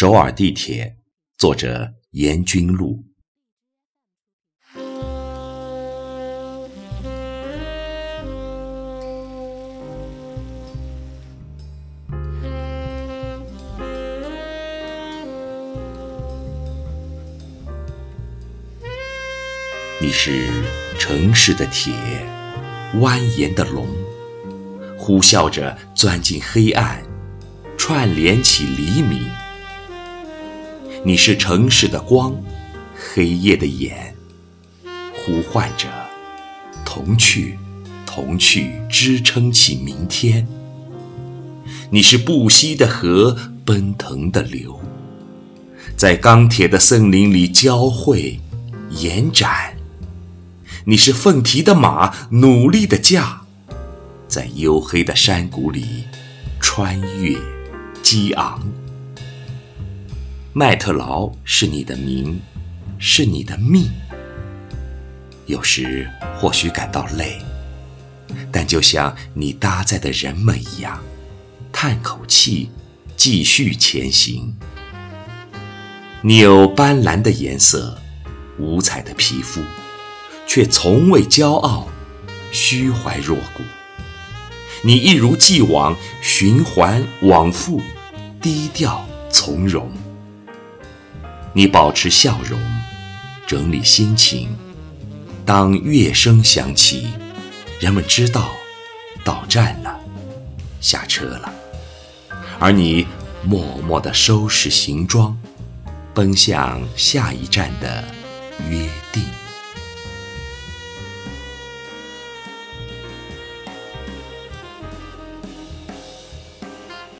首尔地铁，作者严君路。你是城市的铁，蜿蜒的龙，呼啸着钻进黑暗，串联起黎明。你是城市的光，黑夜的眼，呼唤着同去，同去，支撑起明天。你是不息的河，奔腾的流，在钢铁的森林里交汇、延展。你是奋蹄的马，努力的驾，在黝黑的山谷里穿越、激昂。麦特劳是你的名，是你的命。有时或许感到累，但就像你搭载的人们一样，叹口气，继续前行。你有斑斓的颜色，五彩的皮肤，却从未骄傲，虚怀若谷。你一如既往，循环往复，低调从容。你保持笑容，整理心情。当乐声响起，人们知道到站了，下车了。而你默默地收拾行装，奔向下一站的约定。